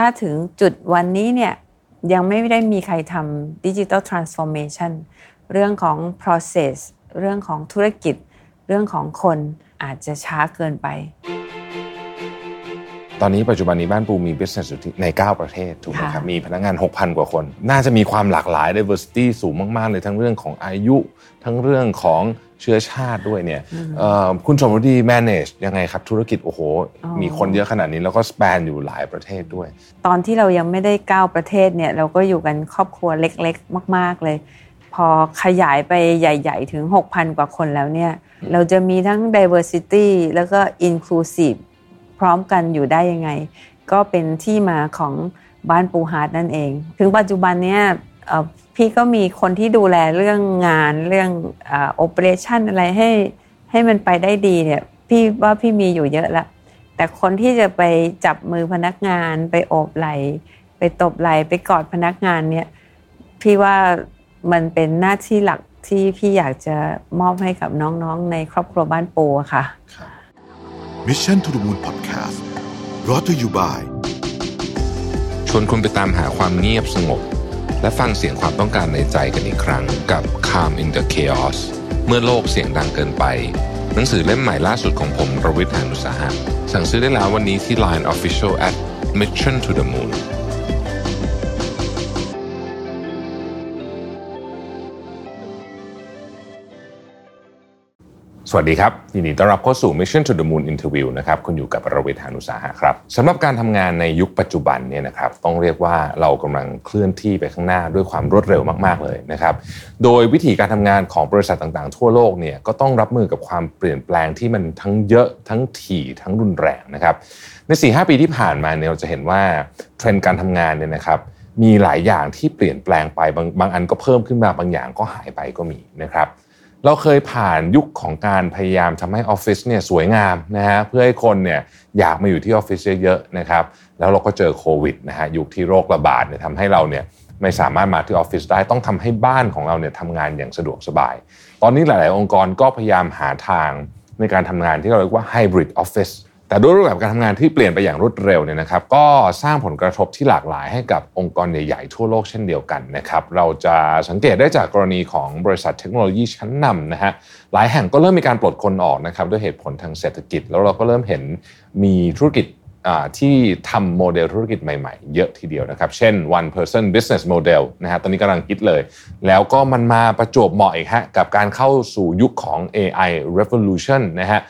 ถ้าถึงจุดวันนี้เนี่ยยังไม่ได้มีใครทำดิจิทัลทรานส์ฟอร์เมชันเรื่องของ process เรื่องของธุรกิจ เรื่องของคนอาจจะช้าเกินไป ตอนนี้ปัจจุบันนี้บ้านปูมี business อยู่ใน 9 ประเทศถูกไหมครับ มีพนักงาน 6,000 กว่าคน น่าจะมีความหลากหลาย diversity สูงมาก ๆ เลยทั้งเรื่องของอายุ ทั้งเรื่องของ เชื้อชาติด้วยเนี่ยคุณสมรดี manage ยังไงครับธุรกิจโอ้โห มีคนเยอะขนาดนี้แล้วก็ span อยู่หลายประเทศด้วย ตอนที่เรายังไม่ได้ก้าประเทศเนี่ยเราก็อยู่กันครอบครัวเล็กๆ มาก ๆเลย พอขยายไปใหญ่ ๆ ถึง 6,000 กว่าคนแล้วเนี่ยเราจะมีทั้ง diversity แล้วก็ inclusive พร้อมกันอยู่ได้ยังไง ก็เป็นที่มาของบ้านปูฮาร์ดนั่นเอง ถึงปัจจุบันเนี้ย พี่ก็มีคนที่ดูแลเรื่องงานเรื่องโอเปอเรชันอะไรให้ให้มันไปได้ดีเนี่ย พี่ว่าพี่มีอยู่เยอะละแต่คนที่จะไปจับมือพนักงานไปโอบไหลไปตบไหลไปกอดพนักงานเนี่ย พี่ว่ามันเป็นหน้าที่หลักที่พี่อยากจะมอบให้กับน้องๆ ในครอบครัวบ้านปูค่ะ Mission to the Moon Podcast รอ t to you by ชวนคุณไปตามหาความเงียบสงบ และฟังเสียงความต้องการในใจกันอีกครั้งกับ Calm in the Chaos เมื่อโลกเสียงดังเกินไป หนังสือเล่มใหม่ล่าสุดของผมรวิทยานุสาหะสั่งซื้อได้แล้ววันนี้ที่ Line Official at Mission to the Moon สวัสดีครับ ยินดีต้อนรับเข้าสู่ Mission to the Moon Interview นะครับคุณอยู่กับประวิทานุสาหะครับสำหรับการทำงานในยุคปัจจุบันเนี่ยนะครับต้องเรียกว่าเรากำลังเคลื่อนที่ไปข้างหน้าด้วยความรวดเร็วมากๆเลยนะครับโดยวิธีการทำงานของบริษัทต่างๆ ทั่วโลกเนี่ยก็ต้องรับมือกับความเปลี่ยนแปลงที่มันทั้งเยอะทั้งถี่ทั้งรุนแรงนะครับใน 4-5 ปีที่ผ่านมาเนี่ยเราจะเห็นว่าเทรนด์การทำงานเนี่ยนะครับมีหลายอย่างที่เปลี่ยนแปลงไปบางบางอันก็เพิ่มขึ้นมาบางอย่างก็หายไปก็มีนะครับ เราเคยผ่านยุคของการพยายามทำให้ออฟฟิศเนี่ยสวยงามนะฮะเพื่อให้คนเนี่ยอยากมาอยู่ที่ออฟฟิศเยอะๆนะครับแล้วเราก็เจอโควิดนะฮะยุคที่โรคระบาดเนี่ยทำให้เราเนี่ยไม่สามารถมาที่ออฟฟิศได้ต้องทำให้บ้านของเราเนี่ยทำงานอย่างสะดวกสบาย ตอนนี้หลาย ๆ องค์กรก็พยายามหาทางในการทำงานที่เราเรียกว่าไฮบริดออฟฟิศ แต่ด้วยรูปแบบการทำงานที่เปลี่ยนไปอย่างรวดเร็วเนี่ยนะครับ ก็สร้างผลกระทบที่หลากหลายให้กับองค์กรใหญ่ๆ ทั่วโลกเช่นเดียวกันนะครับ เราจะสังเกตได้จากกรณีของบริษัทเทคโนโลยีชั้นนำนะฮะหลายแห่งก็เริ่มมีการปลดคนออกนะครับด้วยเหตุผลทางเศรษฐกิจ แล้วเราก็เริ่มเห็นมีธุรกิจที่ทำโมเดลธุรกิจใหม่ๆ เยอะทีเดียวนะครับ เช่น one person business model นะฮะตอนนี้กำลังฮิตเลย แล้วก็มันมาประจวบเหมาะอีกฮะกับการเข้าสู่ยุคของ AI revolution นะฮะ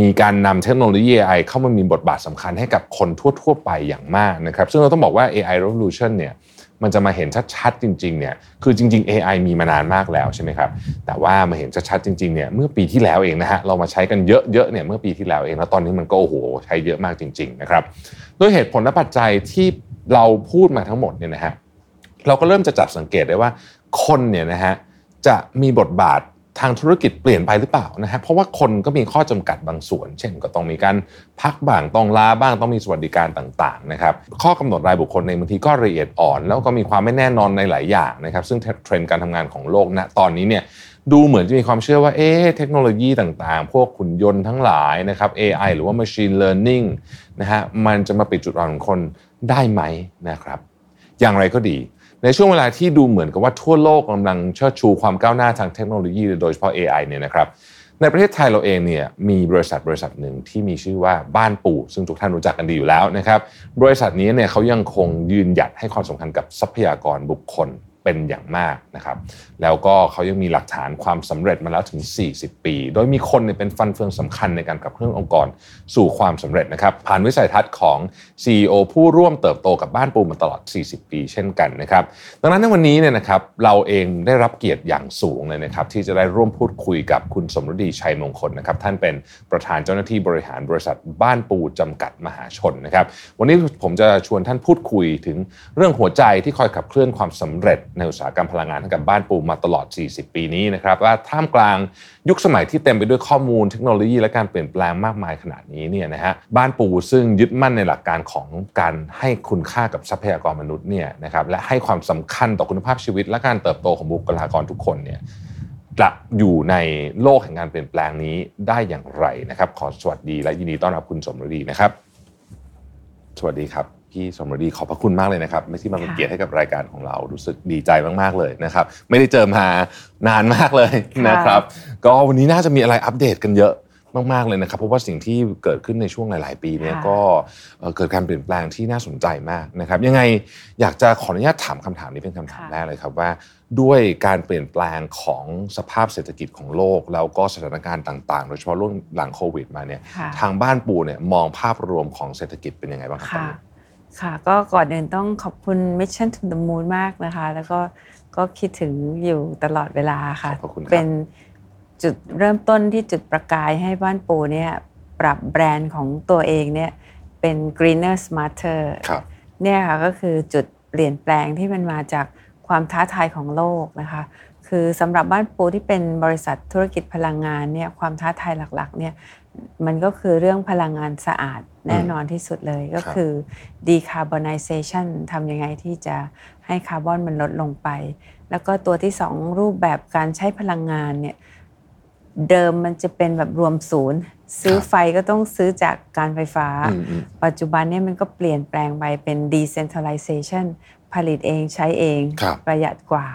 มีการนำเทคโนโลยี AI เข้ามามีบทบาทสำคัญให้กับคนทั่ว ๆ ไปอย่างมากนะครับ ซึ่งเราต้องบอกว่า AI revolution เนี่ยมันจะมาเห็นชัดๆจริงๆเนี่ยคือจริง ๆ AI มีมานานมากแล้วใช่ไหมครับ แต่ว่ามาเห็นชัดๆจริงๆเนี่ยเมื่อปีที่แล้วเองนะฮะเรามาใช้กันเยอะๆเนี่ยเมื่อปีที่แล้วเองแล้วตอนนี้มันก็โอ้โหใช้เยอะมากจริง ๆ นะครับด้วยเหตุผลและปัจจัยที่เราพูดมาทั้งหมดเนี่ยนะฮะเราก็เริ่มจะจับสังเกตได้ว่าคนเนี่ยนะฮะจะมีบทบาท ทางธุรกิจเปลี่ยนไปหรือเปล่านะฮะเพราะว่าคนก็มีข้อจำกัดบางส่วน เช่น ก็ต้องมีการพักบ้างต้องลาบ้างต้องมีสวัสดิการต่างๆนะครับข้อกำหนดรายบุคคลในบางทีก็ละเอียดอ่อน แล้วก็มีความไม่แน่นอนในหลายอย่างนะครับซึ่งเทรนด์การทำงานของโลกณนะตอนนี้เนี่ยดูเหมือนจะมีความเชื่อว่าเอ๊เทคโนโลยีต่างๆ พวกขุนยนต์ทั้งหลายนะครับ AI หรือว่า Machine Learning นะฮะมันจะมาปิดจุดอ่อนของคนได้ไหมนะครับ อย่างไรก็ดี ในช่วงเวลาที่ดูเหมือนกับว่าทั่วโลกกำลังเชิดชูความก้าวหน้าทางเทคโนโลยี โดยเฉพาะ AI เนี่ยนะครับในประเทศไทยเราเองเนี่ยมีบริษัทบริษัทหนึ่งที่มีชื่อว่าบ้านปู่ ซึ่งทุกท่านรู้จักกันดีอยู่แล้วนะครับบริษัทนี้เนี่ยเขายังคงยืนหยัดให้ความสำคัญกับทรัพยากรบุคคล เป็นอย่างมากนะครับ แล้วก็เขายังมีหลักฐานความสำเร็จมาแล้วถึง 40 ปี โดยมีคนเป็นฟันเฟืองสำคัญในการขับเคลื่อนองค์กรสู่ความสำเร็จนะครับ ผ่านวิสัยทัศน์ของ CEO ผู้ร่วมเติบโตกับบ้านปูมาตลอด 40 ปี เช่นกันนะครับ ดังนั้นในวันนี้เนี่ยนะครับเราเองได้รับเกียรติอย่างสูงเลยนะครับที่จะได้ร่วมพูดคุยกับคุณสมรดีชัยมงคลนะครับท่านเป็นประธานเจ้าหน้าที่บริหารบริษัทบ้านปูจำกัดมหาชนนะครับ วันนี้ผมจะชวนท่านพูดคุยถึงเรื่องหัวใจที่คอยขับเคลื่อนความสำเร็จในอุตสาหกรรมพลังงานให้กับบ้านปูมาตลอด 40 ปีนี้นะครับว่าท่ามกลางยุคสมัยที่เต็มไปด้วยข้อมูลเทคโนโลยีและการเปลี่ยนแปลงมากมายขนาดนี้เนี่ยนะฮะบ้านปูซึ่งยึดมั่นในหลักการของการให้คุณค่ากับทรัพยากรมนุษย์เนี่ยนะครับและให้ความสำคัญต่อคุณภาพชีวิต และการเติบโตของบุคลากรทุกคนเนี่ยจะอยู่ในโลกแห่งการเปลี่ยนแปลงนี้ได้อย่างไรนะครับ ขอสวัสดีและยินดีต้อนรับคุณสมรดีนะครับ สวัสดีครับ พี่สมรดีขอบพระคุณมากเลยนะครับไม่ที่มาเป็นเกียรติให้กับรายการของเรารู้สึกดีใจมากๆเลยนะครับ ไม่ได้เจอมานานมากเลยนะครับ ก็วันนี้น่าจะมีอะไรอัปเดตกันเยอะมากๆเลยนะครับ เพราะว่าสิ่งที่เกิดขึ้นในช่วงหลาย ๆ ปีเนี่ยก็เกิดการเปลี่ยนแปลงที่น่าสนใจมากนะครับ ยังไงอยากจะขออนุญาตถามคำถามนี้เป็นคำถามแรกเลยครับว่า ด้วยการเปลี่ยนแปลงของสภาพเศรษฐกิจของโลก แล้วก็สถานการณ์ต่างๆ โดยเฉพาะรุ่นหลังโควิดมาเนี่ยทางบ้านปูเนี่ยมองภาพรวมของเศรษฐกิจเป็นยังไงบ้างครับ ค่ะก็ก่อนอื่นต้องขอบคุณ Mission to the Moon มากนะคะ แล้วก็ก็คิดถึงอยู่ตลอดเวลาค่ะเป็นจุดเริ่มต้นที่จุดประกายให้บ้านปูเนี่ยปรับแบรนด์ของตัวเองเนี่ยเป็น greener smarter เนี่ยค่ะก็คือจุดเปลี่ยนแปลงที่มันมาจากความท้าทายของโลกนะคะ คือสำหรับบ้านปูที่เป็นบริษัทธุรกิจพลังงานเนี่ยความท้าทายหลักๆเนี่ย มันก็คือเรื่องพลังงานสะอาดแน่นอนที่สุดเลยก็คือ decarbonization ทำยังไงที่จะให้คาร์บอนมันลดลงไป แล้วก็ตัวที่สองรูปแบบการใช้พลังงานเนี่ยเดิมมันจะเป็นแบบรวมศูนย์ ซื้อไฟก็ต้องซื้อจากการไฟฟ้า ปัจจุบันนี้มันก็เปลี่ยนแปลงไปเป็น decentralization ผลิตเองใช้เองประหยัดกว่า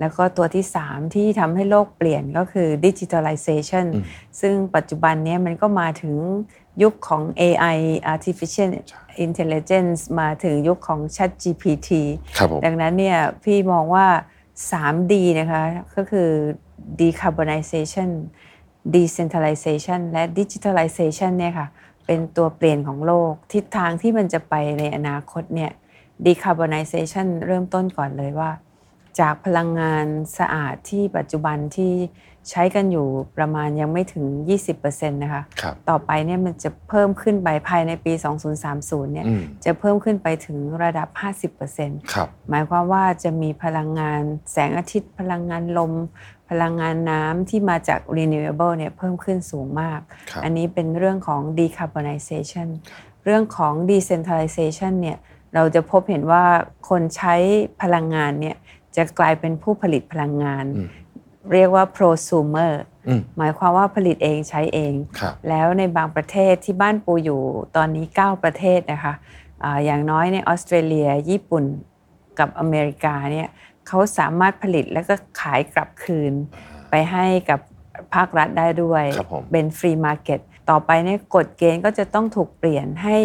แล้วก็ตัวที่ 3 ที่ทำให้โลกเปลี่ยนก็คือ digitalization ซึ่งปัจจุบันนี้มันก็มาถึงยุคของ AI artificial intelligence มาถึงยุคของ Chat GPT ดังนั้นเนี่ยพี่มองว่า 3D นะคะก็คือ decarbonization decentralization และ digitalization เนี่ยค่ะเป็นตัวเปลี่ยนของโลก ทิศทางที่มันจะไปในอนาคตเนี่ย decarbonization เริ่มต้นก่อนเลยว่า จากพลังงานสะอาดที่ปัจจุบันที่ใช้กันอยู่ประมาณยังไม่ถึง 20%นะคะคต่อไปเนี่ยมันจะเพิ่มขึ้นไปภายในปี 2030 เนี่ยจะเพิ่มขึ้นไปถึงระดับ 50%ครับหมายความว่าจะมีพลังงานแสงอาทิตย์ พลังงานลม พลังงานน้ำที่มาจาก renewable เนี่ยเพิ่มขึ้นสูงมาก อันนี้เป็นเรื่องของ decarbonization เรื่องของ decentralization เนี่ย เราจะพบเห็นว่าคนใช้พลังงานเนี่ยจะกลายเป็นผู้ผลิตพลังงาน เรียกว่า prosumer หมายความว่าผลิตเองใช้เอง แล้วในบางประเทศที่บ้านปูอยู่ตอนนี้ 9 ประเทศนะคะอย่างน้อยในออสเตรเลีย ญี่ปุ่นกับอเมริกาเนี่ยเขาสามารถผลิตแล้วก็ขายกลับคืน ไปให้กับภาครัฐได้ด้วยเป็น free market ต่อไปเนี่ยกฎเกณฑ์ก็จะต้องถูกเปลี่ยนให้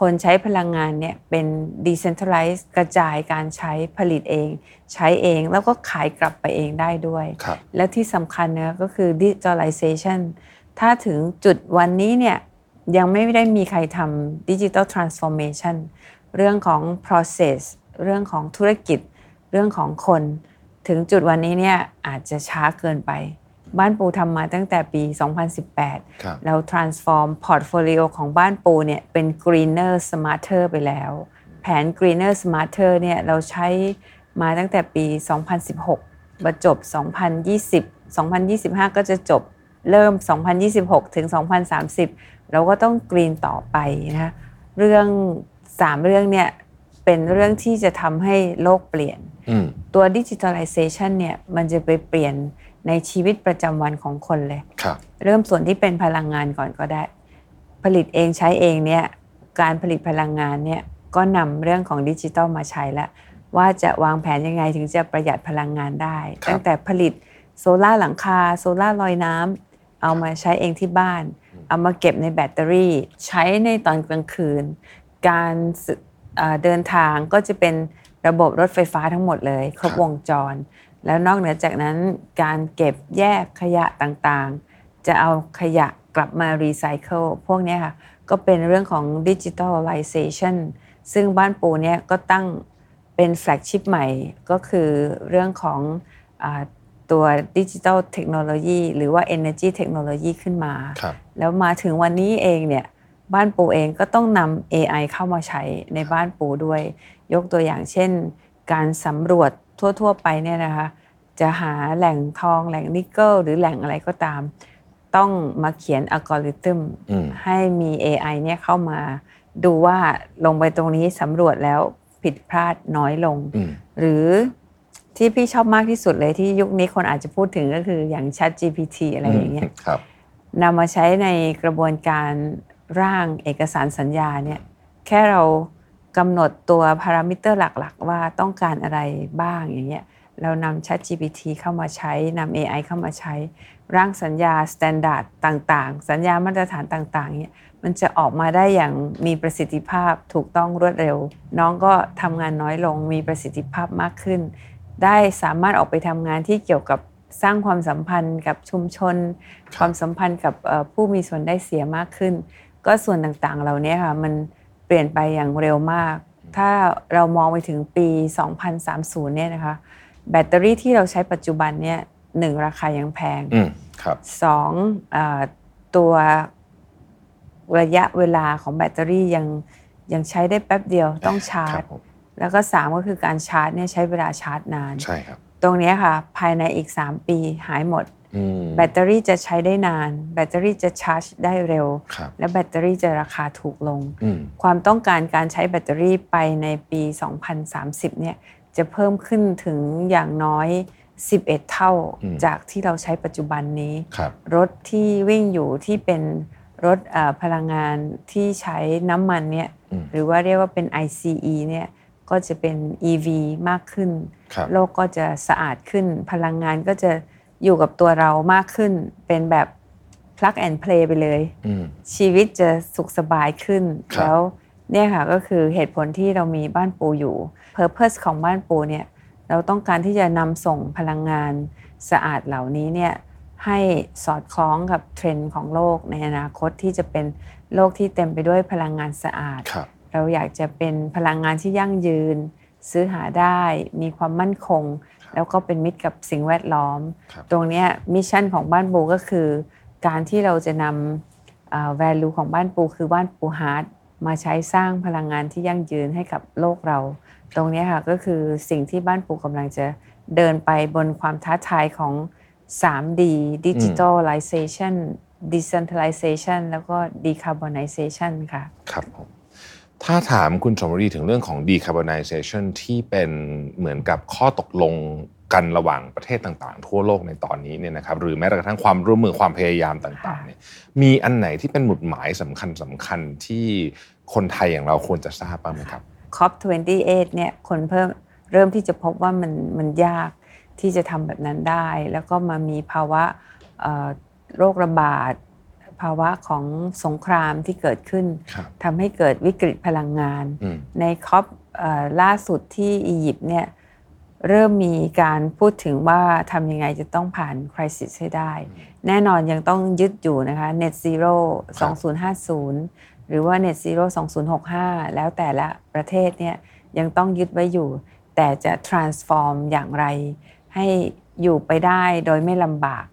คนใช้พลังงานเนี่ยเป็น decentralized กระจายการใช้ผลิตเอง ใช้เองแล้วก็ขายกลับไปเองได้ด้วย และที่สำคัญนะก็คือ digitalization ถ้าถึงจุดวันนี้เนี่ยยังไม่ได้มีใครทำ digital transformation เรื่องของ process เรื่องของธุรกิจ เรื่องของคน ถึงจุดวันนี้เนี่ยอาจจะช้าเกินไป บ้านปูทำมาตั้งแต่ปี 2018 เรา transform portfolio ของบ้านปูเนี่ยเป็น greener smarter ไปแล้ว แผน greener smarter เนี่ยเราใช้มาตั้งแต่ปี 2016มาจบ 2020 2025 ก็จะจบเริ่ม 2026 ถึง 2030 เราก็ต้องกรีนต่อไปนะเรื่อง 3 เรื่องเนี่ยเป็นเรื่องที่จะทำให้โลกเปลี่ยน ตัว digitalization เนี่ยมันจะไปเปลี่ยน ในชีวิตประจำวันของคนเลยเริ่มส่วนที่เป็นพลังงานก่อนก็ได้ ผลิตเองใช้เองเนี่ยการผลิตพลังงานเนี่ยก็นำเรื่องของดิจิตอลมาใช้แล้วว่าจะวางแผนยังไงถึงจะประหยัดพลังงานได้ ตั้งแต่ผลิตโซลา่าหลังคาโซลา่าลอยน้ำเอามาใช้เองที่บ้าน เอามาเก็บในแบตเตอรี่ ใช้ในตอนกลางคืน การเดินทางก็จะเป็นระบบรถไฟฟ้าทั้งหมดเลย ครบวงจร แล้วนอกเหนือจากนั้นการเก็บแยกขยะต่างๆ จะเอาขยะกลับมารีไซเคิลพวกนี้ค่ะ ก็เป็นเรื่องของ digitalizationซึ่งบ้านปูเนี่ยก็ตั้งเป็น flagship ใหม่ก็คือเรื่องของเอ่อตัว digital technology หรือว่า Energy เทคโนโลยีขึ้นมา แล้วมาถึงวันนี้เองเนี่ยบ้านปูเองก็ต้องนำ AI เข้ามาใช้ในบ้านปูด้วย ยกตัวอย่างเช่น การสำรวจ ทั่ว ๆ ไปเนี่ยนะคะ จะหาแหล่งทองแหล่งนิกเกิลหรือแหล่งอะไรก็ตาม ต้องมาเขียนอัลกอริทึมให้มี AI เนี่ยเข้ามา ดูว่าลงไปตรงนี้สำรวจแล้วผิดพลาดน้อยลง หรือที่พี่ชอบมากที่สุดเลยที่ยุคนี้คนอาจจะพูดถึงก็คืออย่าง Chat GPT อะไรอย่างเงี้ยนำมาใช้ในกระบวนการร่างเอกสารสัญญาเนี่ยแค่เรา กำหนดตัวพารามิเตอร์หลักๆ ว่าต้องการอะไรบ้างอย่างเงี้ยเรานำ Chat GPT เข้ามาใช้นำ AI เข้ามาใช้ ร่างสัญญา standard ต่างๆ สัญญามาตรฐานต่างๆเนี่ยมันจะออกมาได้อย่างมีประสิทธิภาพถูกต้องรวดเร็ว น้องก็ทำงานน้อยลงมีประสิทธิภาพมากขึ้น ได้สามารถออกไปทำงานที่เกี่ยวกับสร้างความสัมพันธ์กับชุมชน ความสัมพันธ์กับผู้มีส่วนได้เสียมากขึ้น ก็ส่วนต่างๆ เหล่านี้ค่ะมัน เปลี่ยนไปอย่างเร็วมาก ถ้าเรามองไปถึงปี 2030 เนี่ยนะคะ แบตเตอรี่ที่เราใช้ปัจจุบันเนี่ยหนึ่งราคายังแพงสองตัวระยะเวลาของแบตเตอรี่ยังยังใช้ได้แป๊บเดียวต้องชาร์จ แล้วก็สามก็คือการชาร์จเนี่ยใช้เวลาชาร์จนาน ใช่ครับ ตรงนี้ค่ะ ภายในอีก3ปีหายหมด แบตเตอรี่จะใช้ได้นาน แบตเตอรี่จะชาร์จได้เร็ว และแบตเตอรี่จะราคาถูกลง ความต้องการการใช้แบตเตอรี่ไปในปี 2030 เนี่ยจะเพิ่มขึ้นถึงอย่างน้อย 11 เท่าจากที่เราใช้ปัจจุบันนี้รถที่วิ่งอยู่ที่เป็นรถพลังงานที่ใช้น้ำมันเนี่ยหรือว่าเรียกว่าเป็น ICE เนี่ยก็จะเป็น EV มากขึ้น โลกก็จะสะอาดขึ้น พลังงานก็จะ อยู่กับตัวเรามากขึ้น เป็นแบบ plug and play ไปเลยชีวิตจะสุขสบายขึ้น แล้วเนี่ยค่ะก็คือเหตุผลที่เรามีบ้านปูอยู่ Purpose ของบ้านปูเนี่ยเราต้องการที่จะนำส่งพลังงานสะอาดเหล่านี้เนี่ยให้สอดคล้องกับเทรนด์ของโลกในอนาคตที่จะเป็นโลกที่เต็มไปด้วยพลังงานสะอาด เราอยากจะเป็นพลังงานที่ยั่งยืน ซื้อหาได้มีความมั่นคง แล้วก็เป็นมิตรกับสิ่งแวดล้อม ตรงนี้ mission ของบ้านปูก็คือ การที่เราจะนำ value ของบ้านปูคือบ้านปู Heart มาใช้สร้างพลังงานที่ยั่งยืนให้กับโลกเรา ตรงนี้ค่ะก็คือสิ่งที่บ้านปูกำลังจะเดินไปบนความท้าทายของ 3D Digitalization Decentralization แล้วก็ Decarbonization ค่ะ ครับผม ถ้าถามคุณสมฤดีถึงเรื่องของ decarbonization ที่เป็นเหมือนกับข้อตกลงกันระหว่างประเทศต่างๆ ทั่วโลกในตอนนี้เนี่ยนะครับหรือแม้กระทั่งความร่วมมือความพยายามต่างๆเนี่ยมีอันไหนที่เป็นหมุดหมายสำคัญสำคัญที่คนไทยอย่างเราควรจะทราบบ้างไหมครับ COP28 เนี่ยคนเพิ่มเริ่มที่จะพบว่ามันมันยากที่จะทำแบบนั้นได้ แล้วก็มามีภาวะโรคระบาด ภาวะของสงครามที่เกิดขึ้นทำให้เกิดวิกฤตพลังงาน ในคอปล่าสุดที่อียิปต์เนี่ยเริ่มมีการพูดถึงว่าทำยังไงจะต้องผ่านคริสิสให้ได้ แน่นอนยังต้องยึดอยู่นะคะ Net Zero 2050 หรือว่า Net Zero 2065 แล้วแต่ละประเทศเนี่ยยังต้องยึดไว้อยู่ แต่จะ transform อย่างไร ให้อยู่ไปได้โดยไม่ลำบาก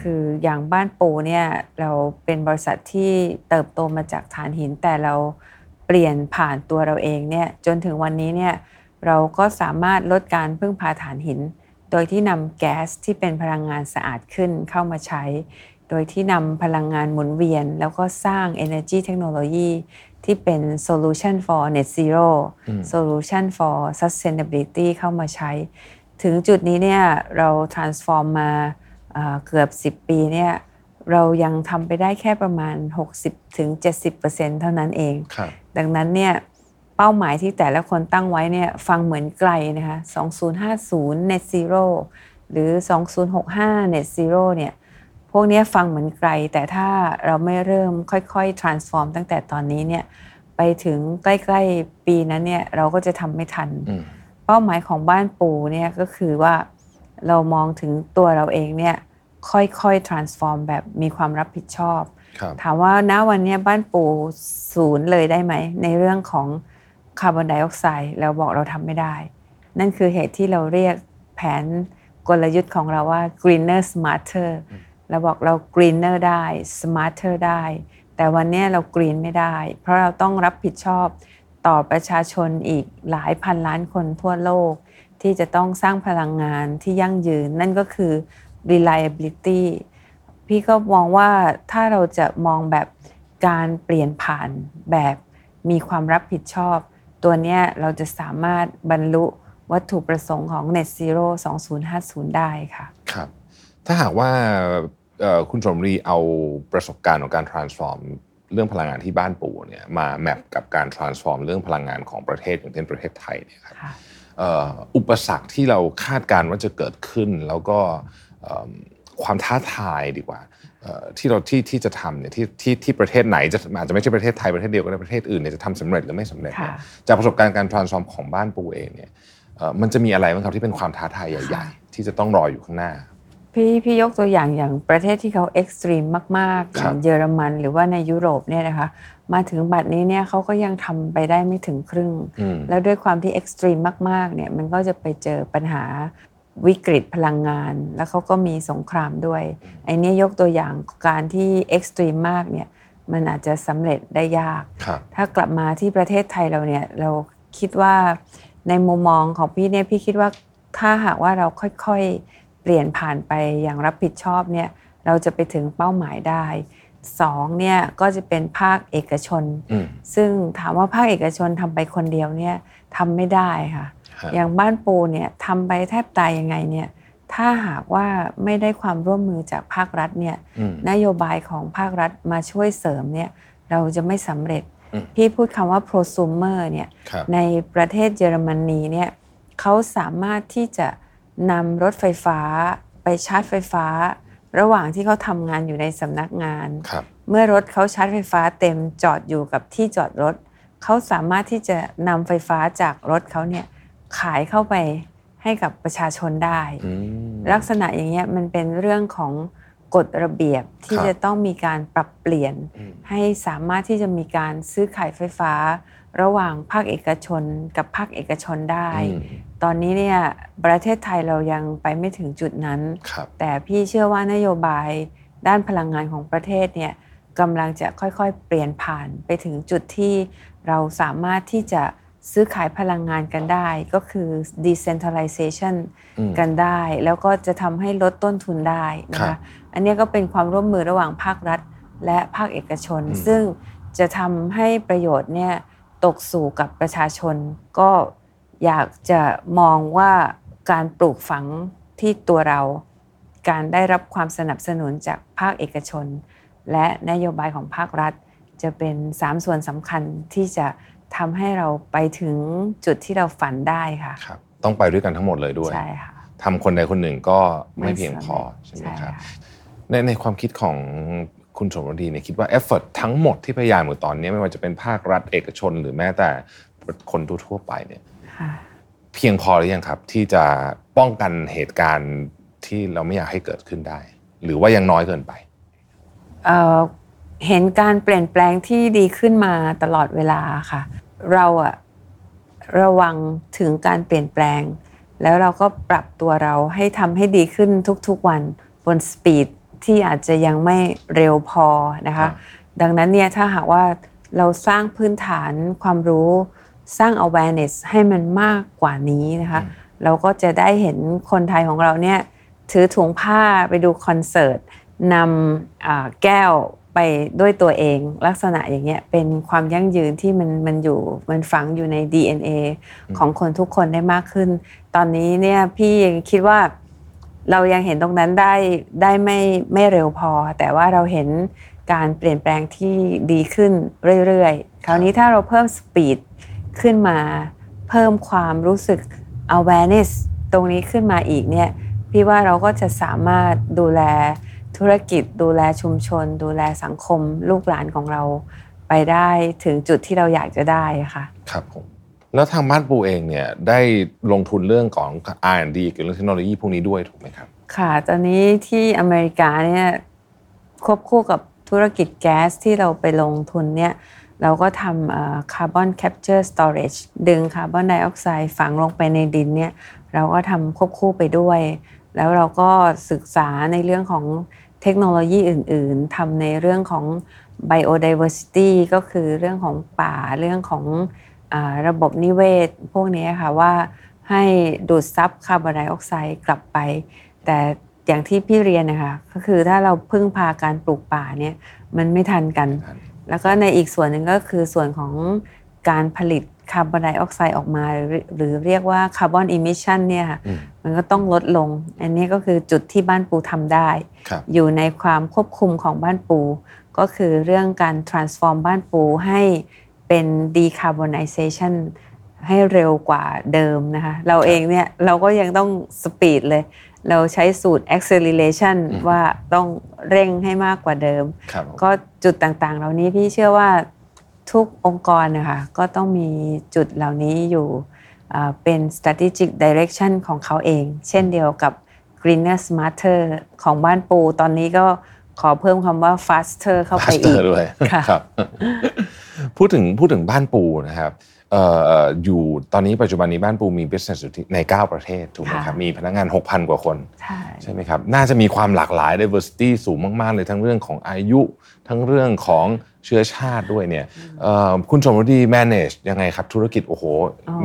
คืออย่างบ้านปูเนี่ยเราเป็นบริษัทที่เติบโตมาจากฐานหิน แต่เราเปลี่ยนผ่านตัวเราเองเนี่ยจนถึงวันนี้เนี่ยเราก็สามารถลดการพึ่งพาฐานหิน โดยที่นำแก๊สที่เป็นพลังงานสะอาดขึ้นเข้ามาใช้ โดยที่นำพลังงานหมุนเวียน แล้วก็สร้าง Energy Technology ที่เป็น Solution for Net Zero Solution for Sustainability เข้ามาใช้ ถึงจุดนี้เนี่ยเรา transform มา เกือบ 10 ปีเนี่ยเรายังทำไปได้แค่ประมาณ 60ถึง70%เท่านั้นเอง ดังนั้นเนี่ยเป้าหมายที่แต่ละคนตั้งไว้เนี่ยฟังเหมือนไกลนะคะ 2050 net zero หรือ 2065 net zero เนี่ยพวกนี้ฟังเหมือนไกล แต่ถ้าเราไม่เริ่มค่อยๆ transform ตั้งแต่ตอนนี้เนี่ยไปถึงใกล้ๆปีนั้นเนี่ยเราก็จะทำไม่ทัน เป้าหมายของบ้านปูเนี่ยก็คือว่า เรามองถึงตัวเราเองเนี่ยค่อยๆ transform แบบมีความรับผิดชอบ ถามว่าณวันนี้บ้านปูศูนย์เลยได้ไหม ในเรื่องของคาร์บอนไดออกไซด์เราบอกเราทำไม่ได้ นั่นคือเหตุที่เราเรียกแผนกลยุทธ์ของเราว่า greener smarter เราบอกเรา greener ได้ smarter ได้ แต่วันนี้เรา green ไม่ได้ เพราะเราต้องรับผิดชอบต่อประชาชนอีกหลายพันล้านคนทั่วโลก ที่จะต้องสร้างพลังงานที่ยั่งยืน นั่นก็คือ reliability พี่ก็มองว่าถ้าเราจะมองแบบการเปลี่ยนผ่านแบบมีความรับผิดชอบ ตัวนี้เราจะสามารถบรรลุวัตถุประสงค์ของ Net Zero 2050 ได้ค่ะครับ ถ้าหากว่าคุณสมรีเอาประสบการณ์ของการ transform เรื่องพลังงานที่บ้านปู่เนี่ยมาแมปกับการ transform เรื่องพลังงานของประเทศอย่างเช่นประเทศไทยเนี่ยครับค่ะเอ่ออุปสรรคที่เราคาดการณ์ว่าจะเกิดขึ้น แล้วก็เอิ่มความท้าทายดีกว่าเอ่อที่เราที่ที่จะทำเนี่ยที่ที่ที่ประเทศไหนจะอาจจะไม่ใช่ประเทศไทยประเทศเดียวก็ได้ประเทศอื่นเนี่ยจะทำสำเร็จหรือไม่สำเร็จเนี่ยค่ะจากประสบการณ์การ transform ของบ้านปูเองเนี่ยเอ่อมันจะมีอะไรบ้างครับที่เป็นความท้าทายใหญ่ ๆ ที่จะต้องรออยู่ข้างหน้า พี่พี่ยกตัวอย่างอย่างประเทศที่เขา extreme มากๆครัย่าบงเยอรมันหรือว่าในยุโรปเนี่ยนะคะ มาถึงบัดนี้เนี่ยเขาก็ยังทำไปได้ไม่ถึงครึ่งอืมแล้วด้วยความที่ extreme มากๆเนี่ยมันก็จะไปเจอปัญหาวิกฤตพลังงาน แล้วเขาก็มีสงครามด้วยไอ้เนี่ยยกตัวอย่างการที่ extreme มากเนี่ยมันอาจจะสำเร็จได้ยากครับถ้ากลับมาที่ประเทศไทยเราเนี่ยเราคิดว่าในมุมมองของพี่เนี่ยพี่คิดว่าถ้าหากว่าเราค่อยๆ เปลี่ยนผ่านไปอย่างรับผิดชอบเนี่ยเราจะไปถึงเป้าหมายได้สองเนี่ยก็จะเป็นภาคเอกชนอืมซึ่งถามว่าภาคเอกชนทำไปคนเดียวเนี่ยทำไม่ได้ค่ะฮะอย่างบ้านปูเนี่ยทำไปแทบตายยังไงเนี่ยถ้าหากว่าไม่ได้ความร่วมมือจากภาครัฐเนี่ยอืมนโยบายของภาครัฐมาช่วยเสริมเนี่ยเราจะไม่สำเร็จอืมพี่พูดคำว่า prosumer เนี่ยครับในประเทศเยอรมนีเนี่ยเขาสามารถที่จะ นำรถไฟฟ้า ไปชาร์จไฟฟ้า ระหว่างที่เขาทำงานอยู่ในสำนักงานครับเมื่อรถเขาชาร์จไฟฟ้าเต็มจอดอยู่กับที่จอดรถ เขาสามารถที่จะนำไฟฟ้าจากรถเขาเนี่ยขายเข้าไปให้กับประชาชนได้อืมลักษณะอย่างเงี้ยมันเป็นเรื่องของกฎระเบียบที่ครับจะต้องมีการปรับเปลี่ยนอืมให้สามารถที่จะมีการซื้อขายไฟฟ้า ระหว่างภาคเอกชนกับภาคเอกชนได้อืมตอนนี้เนี่ยประเทศไทยเรายังไปไม่ถึงจุดนั้นครับแต่พี่เชื่อว่านโยบายด้านพลังงานของประเทศเนี่ยกำลังจะค่อยๆ เปลี่ยนผ่านไปถึงจุดที่เราสามารถที่จะซื้อขายพลังงานกันได้ ก็คือ decentralization อืมกันได้ แล้วก็จะทำให้ลดต้นทุนได้นะครัคะบอันเนี้ยก็เป็นความร่วมมือระหว่างภาครัฐ และภาคเอกชนอืมซึ่งจะทำให้ประโยชน์เนี่ย ตกสู่กับประชาชน ก็อยากจะมองว่าการปลูกฝังที่ตัวเรา การได้รับความสนับสนุนจากภาคเอกชน และนโยบายของภาครัฐ จะเป็นสามส่วนสำคัญที่จะทำให้เราไปถึงจุดที่เราฝันได้ค่ะครับต้องไปด้วยกันทั้งหมดเลยด้วยใช่ค่ะทำคนใดคนหนึ่งก็ไม่เพียงพอไม่ใช่สำไหมเร็จครับใช่ค่ะในในความคิดของ คุณสมรดีเนี่ยคิดว่าเอฟเฟกทั้งหมดที่พยายามอยู่ตอนนี้ไม่ว่าจะเป็นภาครัฐเอกชน หรือแม้แต่คนทั่วๆไปเนี่ยค่ะเพียงพอหรือยังครับ ที่จะป้องกันเหตุการณ์ที่เราไม่อยากให้เกิดขึ้นได้ หรือว่ายังน้อยเกินไปเอ่อเห็นการเปลี่ยนแปลงที่ดีขึ้นมาตลอดเวลาค่ะ เราอะระวังถึงการเปลี่ยนแปลง แล้วเราก็ปรับตัวเราให้ทำให้ดีขึ้นทุกๆวันบนสปีด ที่อาจจะยังไม่เร็วพอนะครัคะบดังนั้นเนี่ยถ้าหากว่าเราสร้างพื้นฐานความรู้สร้าง awareness ให้มันมากกว่านี้นะคะ เราก็จะได้เห็นคนไทยของเราเนี่ยถือถุงผ้าไปดูคอนเสิร์ตนำอ่าแก้วไปด้วยตัวเองลักษณะอย่างเงี้ยเป็นความยั่งยืนที่มันมันอยู่มันฝังอยู่ใน DNA ของคนทุกคนได้มากขึ้น ตอนนี้เนี่ยพี่ยังคิดว่า เรายังเห็นตรงนั้นได้ได้ไม่ไม่เร็วพอ แต่ว่าเราเห็นการเปลี่ยนแปลงที่ดีขึ้นเรื่อยๆ คราวนี้ถ้าเราเพิ่มสปีดขึ้นมา เพิ่มความรู้สึก awareness ตรงนี้ขึ้นมาอีกเนี่ยพี่ว่าเราก็จะสามารถดูแลธุรกิจ ดูแลชุมชน ดูแลสังคม ลูกหลานของเราไปได้ถึงจุดที่เราอยากจะได้ค่ะ ครับผม แล้วทางบ้านปูเองเนี่ยได้ลงทุนเรื่องของ R&D เกี่ยวกับเรื่องเทคโนโลยีพวกนี้ด้วยถูกไหมครับ ค่ะตอนนี้ที่อเมริกาเนี่ยควบคู่กับธุรกิจแก๊สที่เราไปลงทุนเนี่ยเราก็ทำ carbon capture storageดึงคาร์บอนไดออกไซด์ฝังลงไปในดินเนี่ยเราก็ทำควบคู่ไปด้วย แล้วเราก็ศึกษาในเรื่องของเทคโนโลยีอื่น ๆทำในเรื่องของ biodiversity ก็คือเรื่องของป่าเรื่องของ ระบบนิเวศพวกนี้ค่ะว่าให้ดูดซับคาร์บอนไดออกไซด์กลับไป แต่อย่างที่พี่เรียนนะคะก็คือถ้าเราพึ่งพาการปลูกป่าเนี่ยมันไม่ทันกันทันแล้วก็ในอีกส่วนหนึ่งก็คือส่วนของการผลิตคาร์บอนไดออกไซด์ออกมา หรือหรือเรียกว่า carbon emission เนี่ยค่ะอืมมันก็ต้องลดลง อันนี้ก็คือจุดที่บ้านปูทำได้ครับอยู่ในความควบคุมของบ้านปู ก็คือเรื่องการ transform บ้านปูให้ เป็น decarbonization ให้เร็วกว่าเดิมนะคะเราเองเนี่ยเราก็ยังต้อง speed เลย เราใช้สูตร acceleration ว่าต้องเร่งให้มากกว่าเดิมครับก็จุดต่างๆ เหล่านี้พี่เชื่อว่าทุกองค์กรนะคะก็ต้องมีจุดเหล่านี้อยู่อ่าเป็น strategic direction ของเขาเอง เช่นเดียวกับ greener smarter ของบ้านปูตอนนี้ก็ ขอเพิ่มคำว่า faster เข้าไปอีก Faster ด้วยค่ะครับพูดถึงพูดถึงบ้านปูนะครับเอ่ออยู่ตอนนี้ปัจจุบันนี้บ้านปูมี business อยู่ที่ใน 9 ประเทศถูกไหมครับมีพนักงาน 6,000 กว่าคนใช่ใช่ไหมครับน่าจะมีความหลากหลาย diversity สูงมากๆเลยทั้งเรื่องของอายุ ทั้งเรื่องของเชื้อชาติด้วยเนี่ยเอ่อคุณสมรดี manage ยังไงครับ ธุรกิจโอ้โห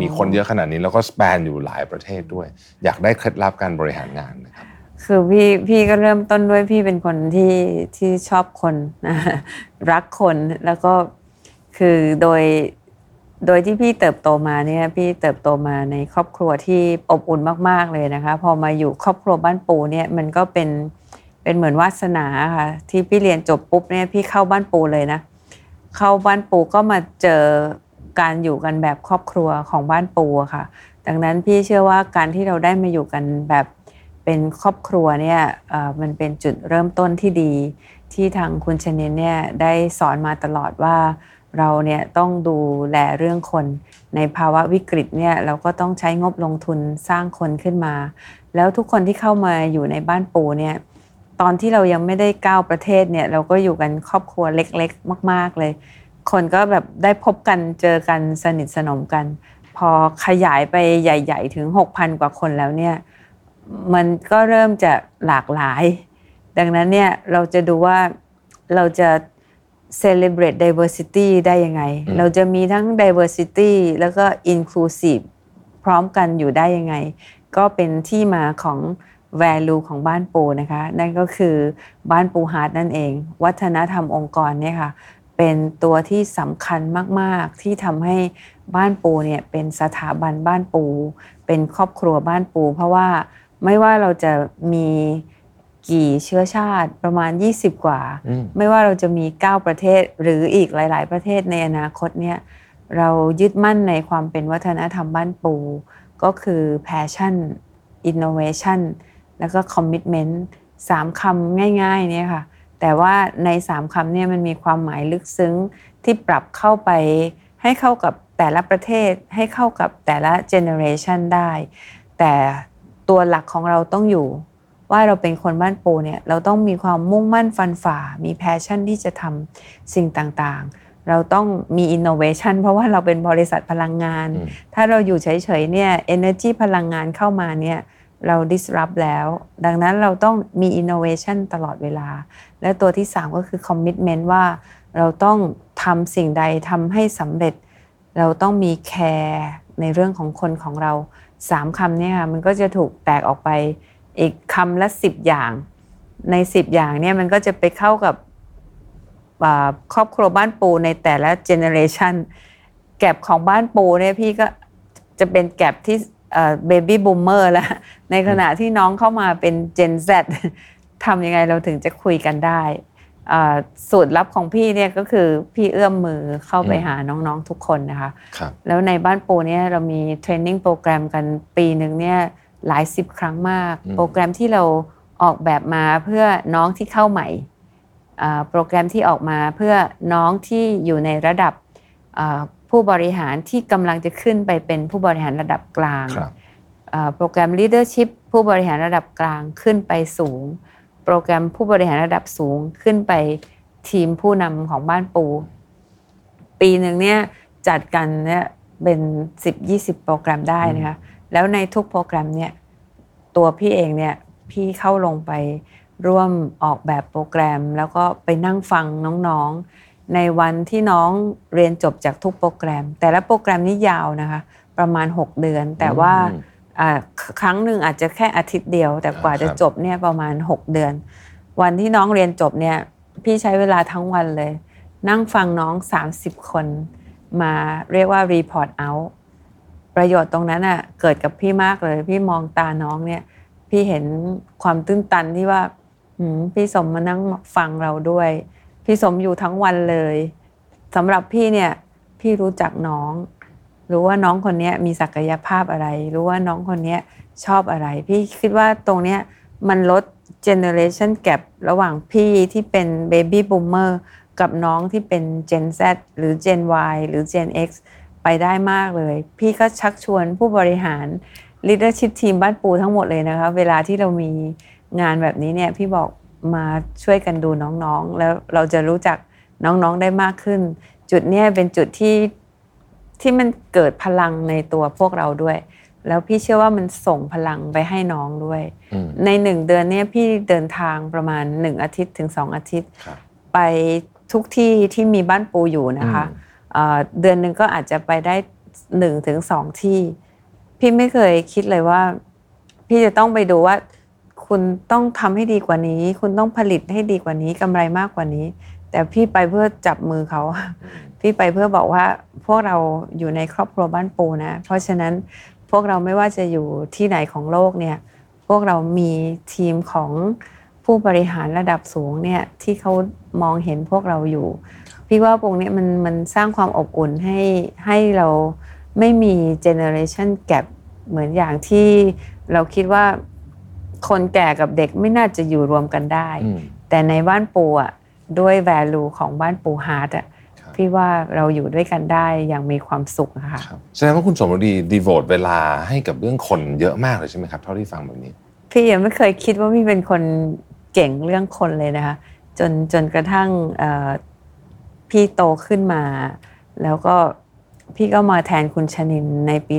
มีคนเยอะขนาดนี้แล้วก็ span อยู่หลายประเทศด้วย อยากได้เคล็ดลับการบริหารงานนะครับ คือพี่พี่ก็เริ่มต้นด้วยพี่เป็นคนที่ที่ชอบคนนะรักคนแล้วก็คือโดยโดยที่พี่เติบโตมาเนี่ยพี่เติบโตมาในครอบครัวที่อบอุ่นมาก ๆเลยนะคะ พอมาอยู่ครอบครัวบ้านปูเนี่ยมันก็เป็นเป็นเหมือนวาสนาค่ะที่พี่เรียนจบปุ๊บเนี่ยพี่เข้าบ้านปูเลยนะ เข้าบ้านปูก็มาเจอการอยู่กันแบบครอบครัวของบ้านปูอะค่ะ ดังนั้นพี่เชื่อว่าการที่เราได้มาอยู่กันแบบ เป็นครอบครัวเนี่ยมันเป็นจุดเริ่มต้นที่ดี ที่ทางคุณชนินเนี่ยได้สอนมาตลอดว่าเราเนี่ยต้องดูแลเรื่องคน ในภาวะวิกฤตเนี่ยเราก็ต้องใช้งบลงทุนสร้างคนขึ้นมา แล้วทุกคนที่เข้ามาอยู่ในบ้านปูเนี่ยตอนที่เรายังไม่ได้ก้าวประเทศเนี่ยเราก็อยู่กันครอบครัวเล็กๆ มาก ๆเลย คนก็แบบได้พบกันเจอกันสนิทสนมกัน พอขยายไปใหญ่ ๆ ถึง 6,000 กว่าคนแล้วเนี่ย มันก็เริ่มจะหลากหลาย ดังนั้นเนี่ยเราจะดูว่าเราจะ celebrate diversity ได้ยังไงอืมเราจะมีทั้ง diversity แล้วก็ inclusive พร้อมกันอยู่ได้ยังไง ก็เป็นที่มาของ value ของบ้านปูนะคะ นั่นก็คือบ้านปูฮาร์ดนั่นเอง วัฒนธรรมองค์กรเนี่ยค่ะ เป็นตัวที่สำคัญมากๆ ที่ทำให้บ้านปูเนี่ยเป็นสถาบันบ้านปู เป็นครอบครัวบ้านปู เพราะว่า ไม่ว่าเราจะมีกี่เชื้อชาติประมาณ 20 กว่าอืมไม่ว่าเราจะมี 9 ประเทศหรืออีกหลาย ๆ ประเทศในอนาคตเนี่ยเรายึดมั่นในความเป็นวัฒนธรรมบ้านปู ก็คือ passion innovation แล้วก็ commitment สามคำง่าย ๆ เนี่ยค่ะ แต่ว่าในสามคำเนี่ยมันมีความหมายลึกซึ้งที่ปรับเข้าไปให้เข้ากับแต่ละประเทศให้เข้ากับแต่ละ generation ได้ แต่ ตัวหลักของเราต้องอยู่ ว่าเราเป็นคนบ้านปูเนี่ยเราต้องมีความมุ่งมั่นฟันฝ่า มีแพชชั่นที่จะทำสิ่งต่างๆ เราต้องมี innovation เพราะว่าเราเป็นบริษัทพลังงานอืมถ้าเราอยู่เฉยๆเนี่ย energy พลังงานเข้ามาเนี่ยเรา disrupt แล้ว ดังนั้นเราต้องมี innovation ตลอดเวลา และตัวที่ 3 ก็คือ commitment ว่าเราต้องทำสิ่งใดทำให้สำเร็จ เราต้องมี care ในเรื่องของคนของเรา สามคำเนี่ยค่ะมันก็จะถูกแตกออกไปอีกคำละสิบอย่าง ในสิบอย่างเนี่ยมันก็จะไปเข้ากับครอบครัวบ้านปูในแต่ละเจเนอเรชันแก็บของบ้านปูเนี่ยพี่ก็จะเป็นแก็บที่เบบี้บูมเมอร์แล้วในขณะที่น้องเข้ามาเป็น Gen Z ทำยังไงเราถึงจะคุยกันได้ สูตรลับของพี่เนี่ยก็คือพี่เอื้อมมือเข้าไปอืมหาน้องๆทุกคนนะคะครับแล้วในบ้านปูเนี่ยเรามีเทรนนิ่งโปรแกรมกันปีหนึ่งเนี่ยหลายสิบครั้งมากอืมโปรแกรมที่เราออกแบบมาเพื่อน้องที่เข้าใหม่อ่าโปรแกรมที่ออกมาเพื่อน้องที่อยู่ในระดับอ่าผู้บริหารที่กำลังจะขึ้นไปเป็นผู้บริหารระดับกลางครับอ่าโปรแกรม leadership ผู้บริหารระดับกลางขึ้นไปสูง โปรแกรมผู้บริหารระดับสูงขึ้นไปทีมผู้นำของบ้านปู ปีหนึ่งเนี่ยจัดกันเนี่ยเป็น10-20โปรแกรมได้นะคะแล้วในทุกโปรแกรมเนี่ยตัวพี่เองเนี่ยพี่เข้าลงไปร่วมออกแบบโปรแกรม แล้วก็ไปนั่งฟังน้องๆ ในวันที่น้องเรียนจบจากทุกโปรแกรม แต่ละโปรแกรมนี้ยาวนะคะ ประมาณ 6 เดือน แต่ว่าอืมอ่า ครั้งหนึ่งอาจจะแค่อาทิตย์เดียว แต่กว่าจะจบเนี่ยประมาณ 6 เดือน วันที่น้องเรียนจบเนี่ยพี่ใช้เวลาทั้งวันเลย นั่งฟังน้อง 30 คน มาเรียกว่า report out ประโยชน์ตรงนั้นอะเกิดกับพี่มากเลย พี่มองตาน้องเนี่ย พี่เห็นความตื้นตันที่ว่าพี่สมมานั่งฟังเราด้วย พี่สมอยู่ทั้งวันเลยสำหรับพี่เนี่ย พี่รู้จักน้อง รู้ว่าน้องคนนี้มีศักยภาพอะไร รู้ว่าน้องคนนี้ชอบอะไร พี่คิดว่าตรงเนี้ยมันลด generation gap ระหว่างพี่ที่เป็น baby boomer กับน้องที่เป็น Gen Z หรือ Gen Y หรือ Gen X ไปได้มากเลย พี่ก็ชักชวนผู้บริหาร leadership team บ้านปูทั้งหมดเลยนะคะ เวลาที่เรามีงานแบบนี้เนี่ยพี่บอกมาช่วยกันดูน้องๆ แล้วเราจะรู้จักน้องๆได้มากขึ้น จุดเนี้ยเป็นจุดที่ ที่มันเกิดพลังในตัวพวกเราด้วย แล้วพี่เชื่อว่ามันส่งพลังไปให้น้องด้วยอืมในหนึ่งเดือนเนี่ยพี่เดินทางประมาณหนึ่งอาทิตย์ถึงสองอาทิตย์ครับไปทุกที่ที่มีบ้านปูอยู่นะคะอืมเอ่อเดือนหนึ่งก็อาจจะไปได้หนึ่งถึงสองที่ พี่ไม่เคยคิดเลยว่า พี่จะต้องไปดูว่า คุณต้องทำให้ดีกว่านี้ คุณต้องผลิตให้ดีกว่านี้กำไรมากกว่านี้ แต่พี่ไปเพื่อจับมือเขา พี่ไปเพื่อบอกว่าพวกเราอยู่ในครอบครัวบ้านปูนะ เพราะฉะนั้นพวกเราไม่ว่าจะอยู่ที่ไหนของโลกเนี่ยพวกเรามีทีมของผู้บริหารระดับสูงเนี่ยที่เขามองเห็นพวกเราอยู่ พี่ว่าตรงเนี้ยมันมันสร้างความอบอุ่นให้ให้เราไม่มี generation gap เหมือนอย่างที่เราคิดว่าคนแก่กับเด็กไม่น่าจะอยู่รวมกันได้อืมแต่ในบ้านปูอะด้วย value ของบ้านปู Heart อะ ครับพี่ว่าเราอยู่ด้วยกันได้อย่างมีความสุขอะค่ะครับแสดงว่าคุณสมฤดี devote เวลาให้กับเรื่องคนเยอะมากเลยใช่ไหมครับเท่าที่ฟังแบบนี้ พี่ยังไม่เคยคิดว่าพี่เป็นคนเก่งเรื่องคนเลยนะคะจนจนกระทั่งเอ่อพี่โตขึ้นมา แล้วก็พี่ก็มาแทนคุณชนินในปี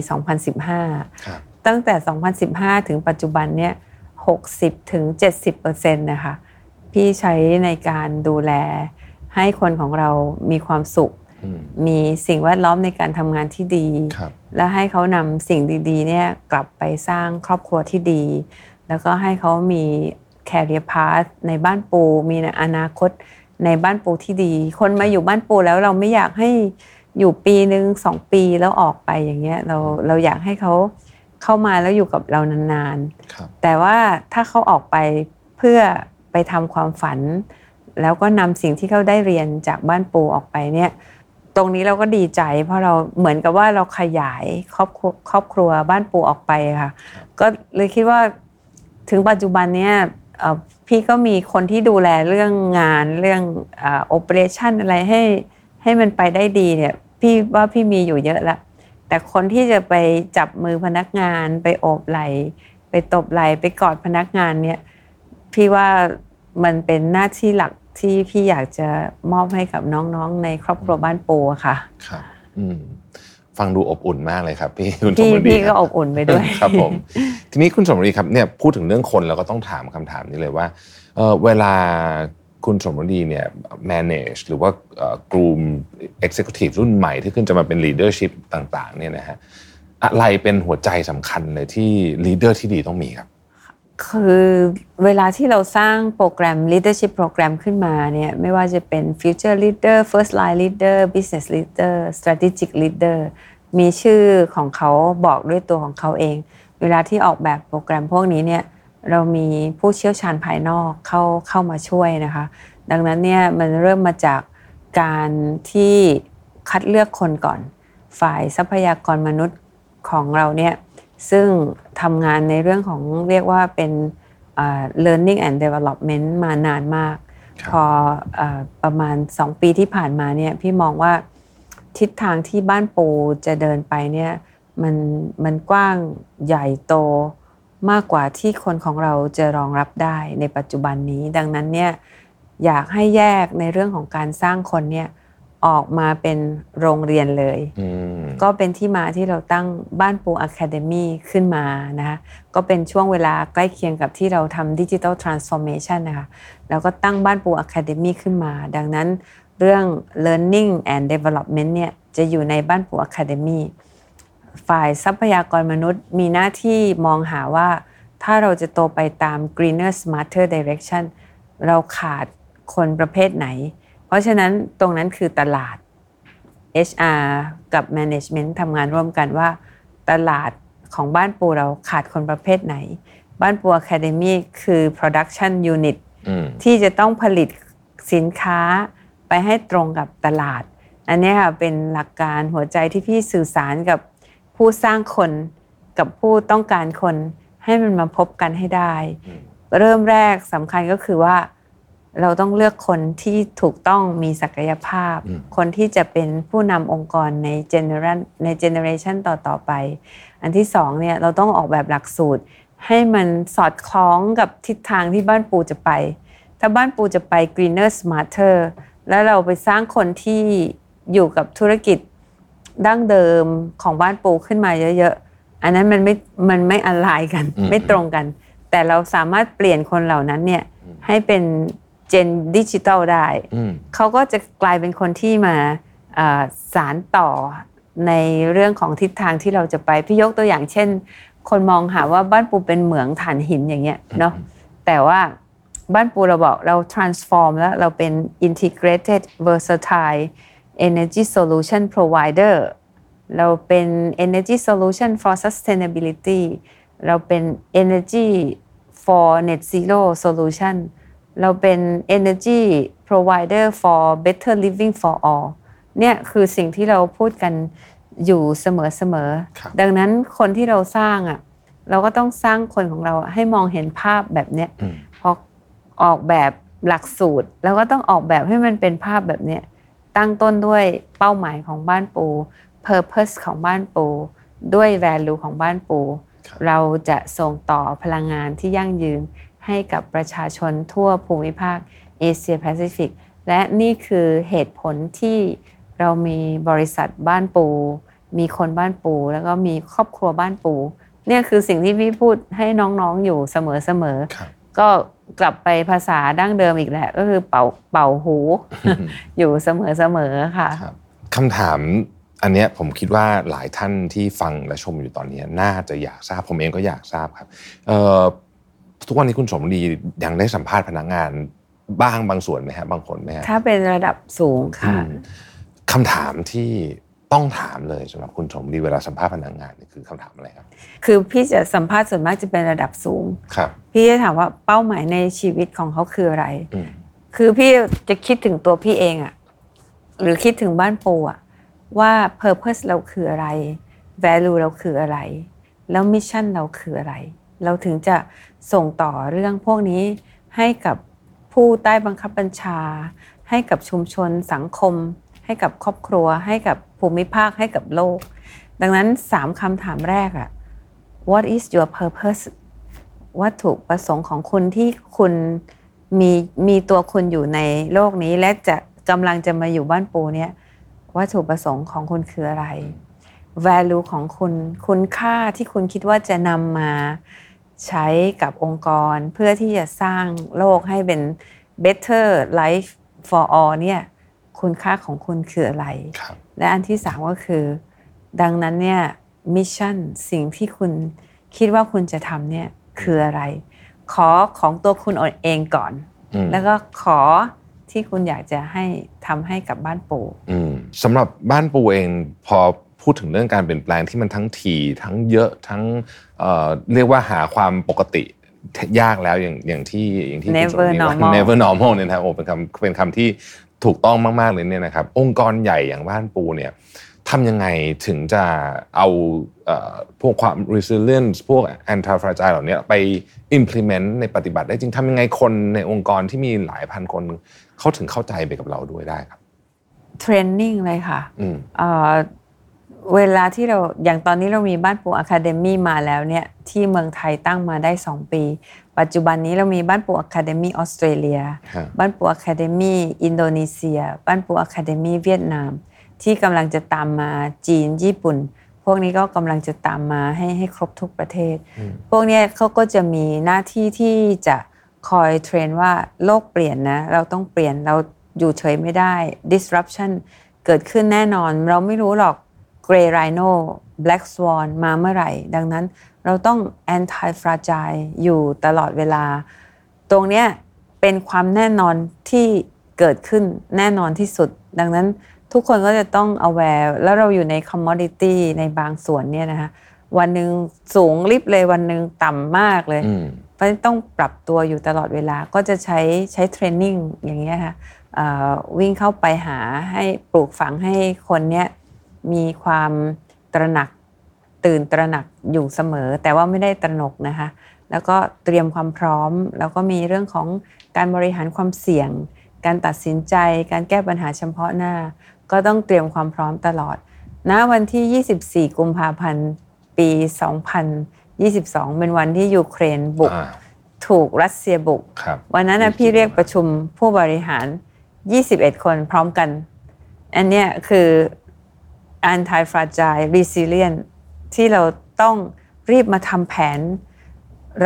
2015ครับตั้งแต่ 2015 ถึงปัจจุบันเนี่ย60ถึง70เปอร์เซ็นต์นะคะพี่ใช้ในการดูแล ให้คนของเรามีความสุขอืมมีสิ่งแวดล้อมในการทำงานที่ดีครับและให้เขานำสิ่งดีๆเนี่ยกลับไปสร้างครอบครัวที่ดี แล้วก็ให้เขามี career path ในบ้านปู มีอนาคตในบ้านปูที่ดี คนมาอยู่บ้านปูแล้วเราไม่อยากให้อยู่ปีหนึ่งสองปีแล้วออกไปอย่างเงี้ยเราเราอยากให้เขาเข้ามาแล้วอยู่กับเรานานๆครับแต่ว่าถ้าเขาออกไปเพื่อไปทำความฝัน แล้วก็นำสิ่งที่เขาได้เรียนจากบ้านปูออกไปเนี่ยตรงนี้เราก็ดีใจ เพราะเราเหมือนกับว่าเราขยายครอบครัวครอบครัวบ้านปูออกไปค่ะ ก็เลยคิดว่าถึงปัจจุบันเนี้ยพี่ก็มีคนที่ดูแลเรื่องงานเรื่องโอเปอเรชันอะไรให้ให้มันไปได้ดีเนี่ยพี่ว่าพี่มีอยู่เยอะละแต่คนที่จะไปจับมือพนักงานไปโอบไหลไปตบไหลไปกอดพนักงานเนี่ยพี่ว่ามันเป็นหน้าที่หลัก ที่พี่อยากจะมอบให้กับน้องๆ ในครอบครัวบ้านปูอะค่ะ ครับ อืมฟังดูอบอุ่นมากเลยครับ พี่คุณสมพี่รดีพี่คก็รับอบอุ่นไปด้วยครับผม ทีนี้คุณสมรีครับเนี่ยพูดถึงเรื่องคนเราก็ต้องถามคำถามนี้เลยว่าเอ่อเวลาคุณสมรดีเนี่ย manage หรือว่าเอ่อกลุ่ม executive รุ่นใหม่ที่ขึ้นจะมาเป็น leadership ต่าง ๆ เนี่ยนะฮะอะไรเป็นหัวใจสำคัญเลยที่ leader ที่ดีต้องมีครับ คือเวลาที่เราสร้างโปรแกรม leadership โปรแกรมขึ้นมาเนี่ยไม่ว่าจะเป็น future leader first line leader business leader strategic leader มีชื่อของเขาบอกด้วยตัวของเขาเอง เวลาที่ออกแบบโปรแกรมพวกนี้เนี่ยเรามีผู้เชี่ยวชาญภายนอกเข้าเข้ามาช่วยนะคะ ดังนั้นเนี่ยมันเริ่มมาจากการที่คัดเลือกคนก่อน ฝ่ายทรัพยากรมนุษย์ของเราเนี่ย ซึ่งทำงานในเรื่องของเรียกว่าเป็นอ่า learning and development มานานมากครับพออาประมาณ 2 ปีที่ผ่านมาเนี่ยพี่มองว่าทิศทางที่บ้านปูจะเดินไปเนี่ยมันมันกว้างใหญ่โตมากกว่าที่คนของเราจะรองรับได้ในปัจจุบันนี้ ดังนั้นเนี่ยอยากให้แยกในเรื่องของการสร้างคนเนี่ย ออกมาเป็นโรงเรียนเลยอืมก็เป็นที่มาที่เราตั้งบ้านปู Academy ขึ้นมานะคะก็เป็นช่วงเวลาใกล้เคียงกับที่เราทำดิจิ t a ลทรานส์ฟอร์เมชันนะคะแล้วก็ตั้งบ้านปู Academy ขึ้นมา ดังนั้นเรื่อง learning and development เนี่ยจะอยู่ในบ้านปูอะคาเดมีฝ่ายทรัพยากรมนุษย์มีหน้าที่มองหาว่า ถ้าเราจะโตไปตาม greener smarter direction เราขาดคนประเภทไหน เพราะฉะนั้นตรงนั้นคือตลาด HR กับ Management ทำงานร่วมกันว่า ตลาดของบ้านปูเราขาดคนประเภทไหน บ้านปู Academy คือ Production Unit อืมที่จะต้องผลิตสินค้าไปให้ตรงกับตลาด อันนี้ค่ะเป็นหลักการหัวใจที่พี่สื่อสารกับผู้สร้างคนกับผู้ต้องการคนให้มันมาพบกันให้ได้ เริ่มแรกสำคัญก็คือว่า เราต้องเลือกคนที่ถูกต้องมีศักยภาพ คนที่จะเป็นผู้นำองค์กรในเจเนอเรในเจเนอเรชันต่อต่อไป อันที่สองเนี่ยเราต้องออกแบบหลักสูตร ให้มันสอดคล้องกับทิศทางที่บ้านปูจะไป ถ้าบ้านปูจะไป greener smarter แล้วเราไปสร้างคนที่อยู่กับธุรกิจดั้งเดิมของบ้านปูขึ้นมาเยอะๆ อันนั้นมันไม่ มันไม่อลายกัน ไม่ตรงกัน แต่เราสามารถเปลี่ยนคนเหล่านั้นเนี่ยให้เป็น เจนดิจิตอลได้เขาก็จะกลายเป็นคนที่มาสารต่อในเรื่องของทิศทางที่เราจะไปพี่ยกตัวอย่างเช่น คนมองหาว่าบ้านปูเป็นเหมืองถ่านหินอย่างเงี้ยเนาะแต่ว่าบ้านปูเราบอกเรา transform แล้วเราเป็น integrated versatile energy solution provider เราเป็น energy solution for sustainability เราเป็น energy for net zero solution เราเป็น energy provider for better living for all เนี่ยคือสิ่งที่เราพูดกันอยู่เสมอๆ ดังนั้นคนที่เราสร้างอะเราก็ต้องสร้างคนของเราให้มองเห็นภาพแบบเนี้ยพอออกแบบหลักสูตร แล้วก็ต้องออกแบบให้มันเป็นภาพแบบเนี้ยตั้งต้นด้วยเป้าหมายของบ้านปู purpose ของบ้านปู ด้วย value ของบ้านปู เราจะส่งต่อพลังงานที่ยั่งยืน ให้กับประชาชนทั่วภูมิภาคเอเชียแปซิฟิกและนี่คือเหตุผลที่เรามีบริษัทบ้านปู มีคนบ้านปู แล้วก็มีครอบครัวบ้านปู เนี่ยคือสิ่งที่พี่พูดให้น้องๆอยู่เสมอๆก็กลับไปภาษาดั้งเดิมอีกแหละก็คือเป่าเป่าหู อยู่เสมอๆค่ะคำถามอันนี้ผมคิดว่าหลายท่านที่ฟังและชมอยู่ตอนนี้ น่าจะอยากทราบผมเองก็อยากทราบครับ ทุกวันนี้คุณสมดียังได้สัมภาษณ์พนักงานบ้างบางส่วนไหมฮะบางคนไหมฮะถ้าเป็นระดับสูงค่ะคำถามที่ต้องถามเลยสำหรับคุณสมดีเวลาสัมภาษณ์พนักงานนี่คือคำถามอะไรครับคือพี่จะสัมภาษณ์ส่วนมากจะเป็นระดับสูงครับ พี่จะถามว่าเป้าหมายในชีวิตของเขาคืออะไร คือพี่จะคิดถึงตัวพี่เองอะหรือคิดถึงบ้านปูอะว่า purpose เราคืออะไร value เราคืออะไร แล้ว mission เราคืออะไร เราถึงจะส่งต่อเรื่องพวกนี้ให้กับผู้ใต้บังคับบัญชา ให้กับชุมชนสังคม ให้กับครอบครัว ให้กับภูมิภาคให้กับโลก ดังนั้นสามคำถามแรกอะ what is your purpose วัตถุประสงค์ของคุณที่คุณมีมีตัวคุณอยู่ในโลกนี้ และจะกำลังจะมาอยู่บ้านปูเนี่ยวัตถุประสงค์ของคุณคืออะไร value ของคุณ คุณค่าที่คุณคิดว่าจะนำมา ใช้กับองค์กรเพื่อที่จะสร้างโลกให้เป็น better life for all เนี่ยคุณค่าของคุณคืออะไร และอันที่สามก็คือ ดังนั้นเนี่ยมิชชั่นสิ่งที่คุณคิดว่าคุณจะทำเนี่ยคืออะไร ขอของตัวคุณเองก่อน แล้วก็ขอที่คุณอยากจะให้ทำให้กับบ้านปู่สำหรับบ้านปู่เองพอ พูดถึงเรื่องการเปลี่ยนแปลงที่มันทั้งถี่ทั้งเยอะทั้งเเรียกว่าหาความปกติยากแล้วอย่างอย่างที่อย่างที่ never normal never normal เนี่ยนะโอ้เป็นคำเป็นคำที่ถูกต้องมาก ๆ เลยเนี่ยนะครับ องค์กรใหญ่อย่างบ้านปูเนี่ยทำยังไงถึงจะเอาพวกความ resilience พวก anti fragile เหล่านี้ไป implement ในปฏิบัติได้จริงทำยังไงคนในองค์กรที่มีหลายพันคนเขาถึงเข้าใจไปกับเราด้วยได้ครับ training เลยค่ะ เวลาที่เราอย่างตอนนี้เรามีบ้านปู Academy มาแล้วเนี่ยที่เมืองไทยตั้งมาได้ 2 ปี ปัจจุบันนี้เรามีบ้านปู Academy ออสเตรเลีย บ้านปู Academy อินโดนีเซีย บ้านปู Academy เวียดนาม ที่กำลังจะตามมาจีนญี่ปุ่น พวกนี้ก็กำลังจะตามมาให้ให้ครบทุกประเทศ พวกนี้เขาก็จะมีหน้าที่ที่จะคอยเทรนว่าโลกเปลี่ยนนะเราต้องเปลี่ยนเราอยู่เฉยไม่ได้ disruption เกิดขึ้นแน่นอน เราไม่รู้หรอก Grey Rhino Black Swan มาเมื่อไหร่ ดังนั้นเราต้อง anti fragile อยู่ตลอดเวลา ตรงเนี้ยเป็นความแน่นอนที่เกิดขึ้นแน่นอนที่สุด ดังนั้นทุกคนก็จะต้อง aware แล้วเราอยู่ใน commodity ในบางส่วนเนี่ยนะคะวันหนึ่งสูงริบเลยวันหนึ่งต่ำมากเลยเพราะต้องปรับตัวอยู่ตลอดเวลาก็จะใช้ใช้เทรนนิ่งอย่างเงี้ยค่ะวิ่งเข้าไปหาให้ปลูกฝังให้คนเนี้ย มีความตระหนักตื่นตระหนักอยู่เสมอ แต่ว่าไม่ได้ตระหนกนะคะแล้วก็เตรียมความพร้อม แล้วก็มีเรื่องของการบริหารความเสี่ยง การตัดสินใจ การแก้ปัญหาเฉพาะหน้า ก็ต้องเตรียมความพร้อมตลอดณวันที่ 24 กุมภาพันธ์ ปี 2022 เป็นวันที่ยูเครนบุก ถูกรัสเซียบุก วันนั้นนะพี่เรียกประชุมผู้บริหาร 21 คนพร้อมกัน อันนี้คือ anti fragile resilient ที่เราต้องรีบมาทำแผน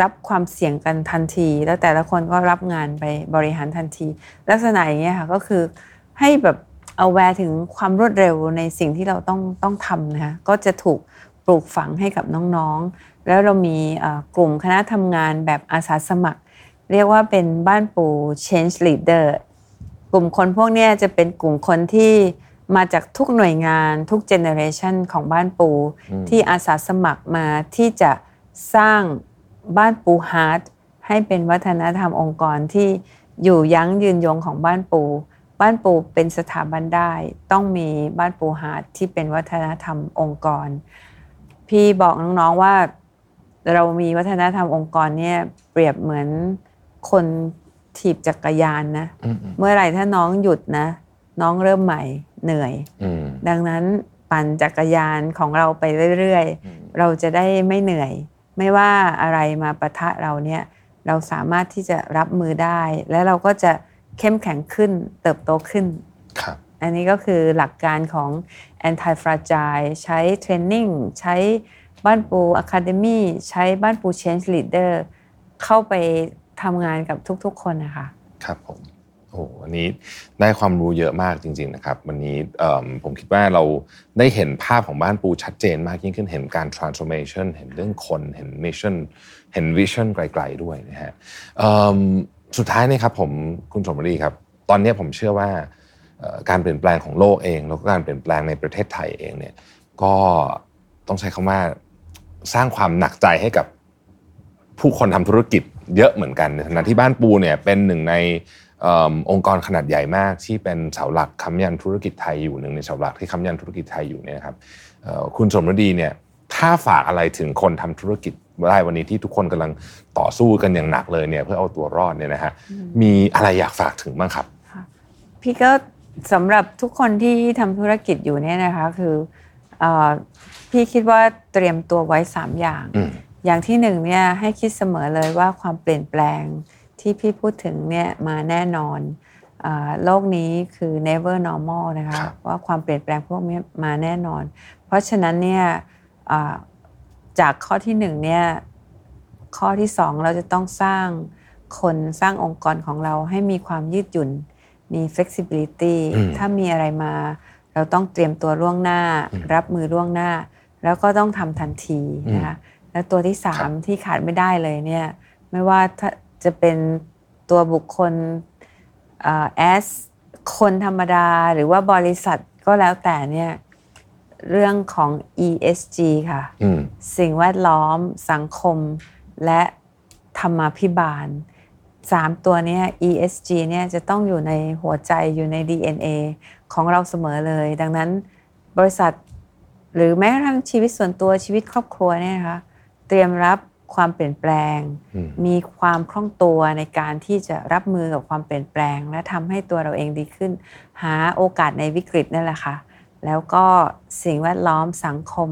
รับความเสี่ยงกันทันที แล้วแต่ละคนก็รับงานไปบริหารทันที ลักษณะอย่างเงี้ยค่ะก็คือให้แบบเอาแวร์ถึงความรวดเร็วในสิ่งที่เราต้องต้องทำนะคะก็จะถูกปลูกฝังให้กับน้องๆ แล้วเรามีกลุ่มคณะทำงานแบบอาสาสมัคร เรียกว่าเป็นบ้านปู change leader กลุ่มคนพวกนี้จะเป็นกลุ่มคนที่ มาจากทุกหน่วยงานทุกเจเนอเรชันของบ้านปู ที่อาสาสมัครมาที่จะสร้างบ้านปู Heart ให้เป็นวัฒนธรรมองค์กรที่อยู่ยั้งยืนยงของบ้านปู บ้านปูเป็นสถาบันได้ ต้องมีบ้านปู Heart ที่เป็นวัฒนธรรมองค์กร พี่บอกน้องๆว่า เรามีวัฒนธรรมองค์กรเนี่ยเปรียบเหมือนคนถีบจักรยานนะ เมื่อไหร่ถ้าน้องหยุดนะ น้องเริ่มใหม่เหนื่อย ดังนั้นปั่นจักรยานของเราไปเรื่อยๆ เราจะได้ไม่เหนื่อย ไม่ว่าอะไรมาปะทะเราเนี่ยเราสามารถที่จะรับมือได้ และเราก็จะเข้มแข็งขึ้นเติบโตขึ้นครับอันนี้ก็คือหลักการของ anti fragile ใช้เทรนนิ่งใช้บ้านปู Academy ใช้บ้านปู Change Leader เข้าไปทำงานกับทุกๆคนนะคะ ครับผม โอ้โหวันนี้ได้ความรู้เยอะมากจริง ๆนะครับ วันนี้ผมคิดว่าเราได้เห็นภาพของบ้านปูชัดเจนมากยิ่งขึ้นเห็นการ transformation เห็นเรื่องคนเห็น mission เห็น vision ไกล ๆ ด้วยนะฮะสุดท้ายนี่ครับผมคุณสมรีครับ ตอนนี้ผมเชื่อว่าการเปลี่ยนแปลงของโลกเอง แล้วก็การเปลี่ยนแปลงในประเทศไทยเองเนี่ยก็ต้องใช้คำว่าสร้างความหนักใจให้กับผู้คนทำธุรกิจเยอะเหมือนกันในฐานะที่บ้านปูเนี่ยเป็นหนึ่งใน องค์กรขนาดใหญ่มากที่เป็นเสาหลักค้ำยันธุรกิจไทยอยู่หนึ่งในเสาหลักที่ค้ำยันธุรกิจไทยอยู่เนี่ยครับคุณสมรดีเนี่ยถ้าฝากอะไรถึงคนทำธุรกิจได้วันนี้ที่ทุกคนกำลังต่อสู้กันอย่างหนักเลยเนี่ยเพื่อเอาตัวรอดเนี่ยนะฮะมีอะไรอยากฝากถึงบ้างครับพี่ก็สำหรับทุกคนที่ทำธุรกิจอยู่เนี่ยนะคะคือพี่คิดว่าเตรียมตัวไว้สามอย่าง อย่างที่หนึ่งเนี่ยให้คิดเสมอเลยว่าความเปลี่ยนแปลง ที่พี่พูดถึงเนี่ยมาแน่นอนโลกนี้คือ never normal นะคะว่าความเปลี่ยนแปลงพวกนี้มาแน่นอน เพราะฉะนั้นเนี่ยจากข้อที่หนึ่งเนี่ยข้อที่สองเราจะต้องสร้างคนสร้างองค์กรของเราให้มีความยืดหยุ่นมี flexibility ถ้ามีอะไรมา เราต้องเตรียมตัวล่วงหน้า รับมือล่วงหน้า แล้วก็ต้องทำทันทีนะคะแล้วตัวที่สามที่ขาดไม่ได้เลยเนี่ยไม่ว่า จะเป็นตัวบุคคลแอสคนธรรมดาหรือว่าบริษัทก็แล้วแต่เนี่ยเรื่องของ ESG ค่ะสิ่งแวดล้อมสังคมและธรรมาภิบาลสามตัวนี้ ESG เนี่ยจะต้องอยู่ในหัวใจอยู่ใน DNA ของเราเสมอเลย ดังนั้นบริษัท หรือแม้กระทั่งชีวิตส่วนตัวชีวิตครอบครัวเนี่ยนะคะเตรียมรับ ความเปลี่ยนแปลง มีความคล่องตัวในการที่จะรับมือกับความเปลี่ยนแปลง และทำให้ตัวเราเองดีขึ้น หาโอกาสในวิกฤตนั่นแหละค่ะ แล้วก็สิ่งแวดล้อมสังคม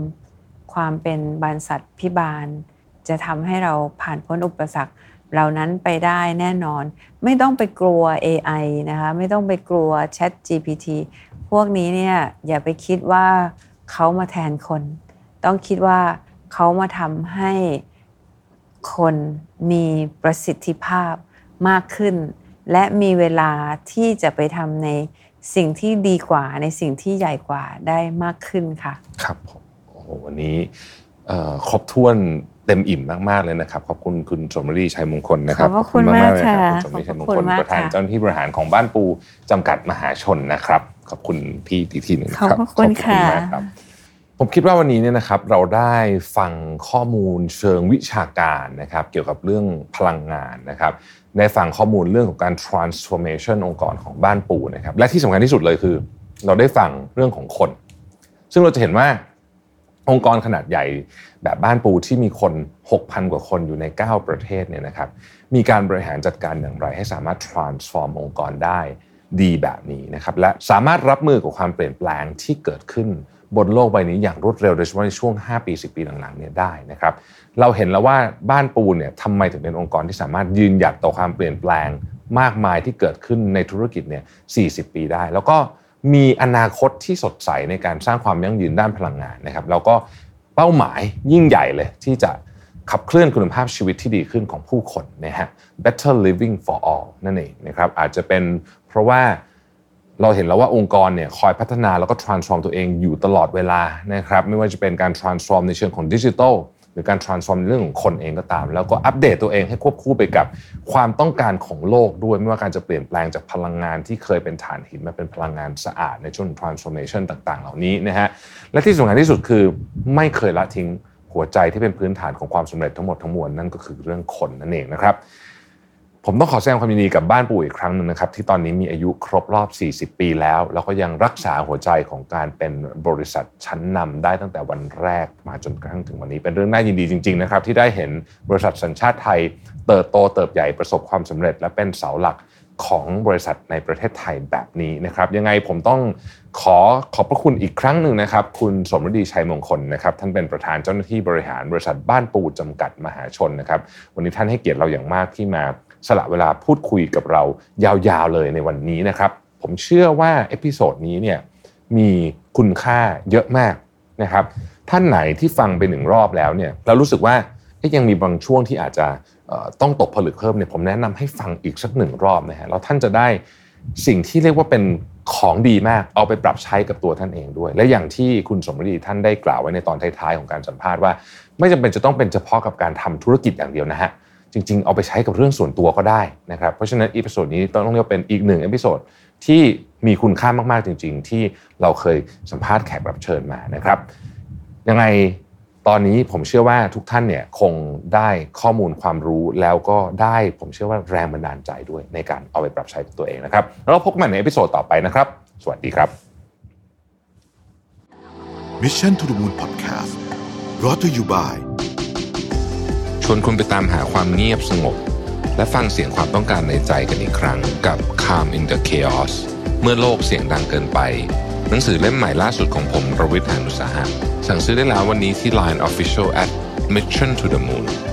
ความเป็นบรรษัทพิบาล จะทำให้เราผ่านพ้นอุปสรรคเหล่านั้นไปได้แน่นอน ไม่ต้องไปกลัว AI นะคะไม่ต้องไปกลัว Chat GPT พวกนี้เนี่ยอย่าไปคิดว่าเขามาแทนคน ต้องคิดว่าเขามาทำให้ คนมีประสิทธิภาพมากขึ้น และมีเวลาที่จะไปทำในสิ่งที่ดีกว่าในสิ่งที่ใหญ่กว่าได้มากขึ้นค่ะ ครับผมโอ้โหวันนี้ครบถ้วนเต็มอิ่มมากๆเลยนะครับขอบคุณคุณสมรีชัยมงคลนะครับขอบคุณมากค่ะคุณสมรีชัยมงคลประธานเจ้าหน้าที่บริหารของบ้านปูจำกัดมหาชนนะครับ ขอบคุณพี่ทีทีหนึ่งครับขอบคุณค่ะ ผมคิดว่าวันนี้เนี่ยนะครับเราได้ฟังข้อมูลเชิงวิชาการนะครับเกี่ยวกับเรื่องพลังงานนะครับได้ฟังข้อมูลเรื่องของการ transformation องค์กรของบ้านปูนะครับและที่สำคัญที่สุดเลยคือ เราได้ฟังเรื่องของคน ซึ่งเราจะเห็นว่าองค์กรขนาดใหญ่แบบบ้านปูที่มีคน 6,000 กว่าคนอยู่ใน 9 ประเทศเนี่ยนะครับมีการบริหารจัดการอย่างไร ให้สามารถ transform องค์กรได้ดีแบบนี้นะครับและสามารถรับมือกับความเปลี่ยนแปลงที่เกิดขึ้น บนโลกใบนี้อย่างรวดเร็วโดยเฉพาะในช่วง 5 ปี 10 ปีหลังๆเนี่ยได้นะครับเราเห็นแล้วว่าบ้านปูนเนี่ยทำไมถึงเป็นองค์กรที่สามารถยืนหยัดต่อความเปลี่ยนแปลงมากมายที่เกิดขึ้นในธุรกิจเนี่ย 40 ปีได้ แล้วก็มีอนาคตที่สดใสในการสร้างความยั่งยืนด้านพลังงานนะครับ แล้วก็เป้าหมายยิ่งใหญ่เลยที่จะขับเคลื่อนคุณภาพชีวิตที่ดีขึ้นของผู้คนนะฮะ better living for all นั่นเองนะครับอาจจะเป็นเพราะว่า เราเห็นแล้วว่าองค์กรเนี่ยคอยพัฒนาแล้วก็ transform ตัวเองอยู่ตลอดเวลานะครับไม่ว่าจะเป็นการ transform ในเชิงของดิจิทัลหรือการ transform เรื่องของคนเองก็ตาม แล้วก็อัปเดตตัวเองให้ควบคู่ไปกับความต้องการของโลกด้วย ไม่ว่าการจะเปลี่ยนแปลงจากพลังงานที่เคยเป็นถ่านหินมาเป็นพลังงานสะอาดในช่วง transformation ต่างๆ เหล่านี้นะฮะและที่สำคัญที่สุดคือไม่เคยละทิ้งหัวใจที่เป็นพื้นฐานของความสำเร็จทั้งหมดทั้งมวลนั่นก็คือเรื่องคนนั่นเองนะครับ ผมต้องขอแสดงความยินดีกับบ้านปู่อีกครั้งหนึ่งนะครับ ที่ตอนนี้มีอายุครบรอบ 40 ปีแล้ว แล้วก็ยังรักษาหัวใจของการเป็นบริษัทชั้นนำได้ตั้งแต่วันแรกมาจนกระทั่งถึงวันนี้ เป็นเรื่องน่ายินดีจริงๆนะครับที่ได้เห็นบริษัทสัญชาติไทย เติบโตเติบใหญ่ประสบความสำเร็จ และเป็นเสาหลักของบริษัทในประเทศไทยแบบนี้นะครับ ยังไงผมต้องขอขอบพระคุณอีกครั้งหนึ่งนะครับ คุณสมฤดีชัยมงคลนะครับ ท่านเป็นประธานเจ้าหน้าที่บริหารบริษัทบ้านปูจำกัดมหาชนนะครับ วันนี้ท่านให้เกียรติเราอย่างมากที่มา สละเวลาพูดคุยกับเรายาวๆเลยในวันนี้นะครับ ผมเชื่อว่า episode นี้เนี่ยมีคุณค่าเยอะมากนะครับ ท่านไหนที่ฟังไปหนึ่งรอบแล้วเนี่ยเรารู้สึกว่ายังมีบางช่วงที่อาจจะต้องตกผลึกเพิ่มเนี่ยผมแนะนำให้ฟังอีกสักหนึ่งรอบนะฮะแล้วท่านจะได้สิ่งที่เรียกว่าเป็นของดีมากเอาไปปรับใช้กับตัวท่านเองด้วย และอย่างที่คุณสมฤดีท่านได้กล่าวไว้ในตอนท้ายๆของการสัมภาษณ์ว่า ไม่จำเป็นจะต้องเป็นเฉพาะกับการทำธุรกิจอย่างเดียวนะฮะ จริง ๆ เอาไปใช้กับเรื่องส่วนตัวก็ได้นะครับ เพราะฉะนั้น episode นี้ต้องเรียกเป็นอีกหนึ่ง episode ที่มีคุณค่ามากๆจริง ๆ ที่เราเคยสัมภาษณ์แขกรับเชิญมานะครับ ยังไงตอนนี้ผมเชื่อว่าทุกท่านเนี่ยคงได้ข้อมูลความรู้แล้วก็ได้ผมเชื่อว่าแรงบันดาลใจด้วยในการเอาไปปรับใช้กับตัวเองนะครับ แล้วเราพบกันใน episode ต่อไปนะครับ สวัสดีครับ Mission to the Moon Podcast brought to you by วนคุณไปตามหาความเงียบสงบ และฟังเสียงความต้องการในใจกันอีกครั้งกับ Calm in the Chaos เมื่อโลกเสียงดังเกินไป หนังสือเล่มใหม่ล่าสุดของผมประวิทยานุสาหะสั่งซื้อได้แล้ววันนี้ที่ Line Official at Mission to the Moon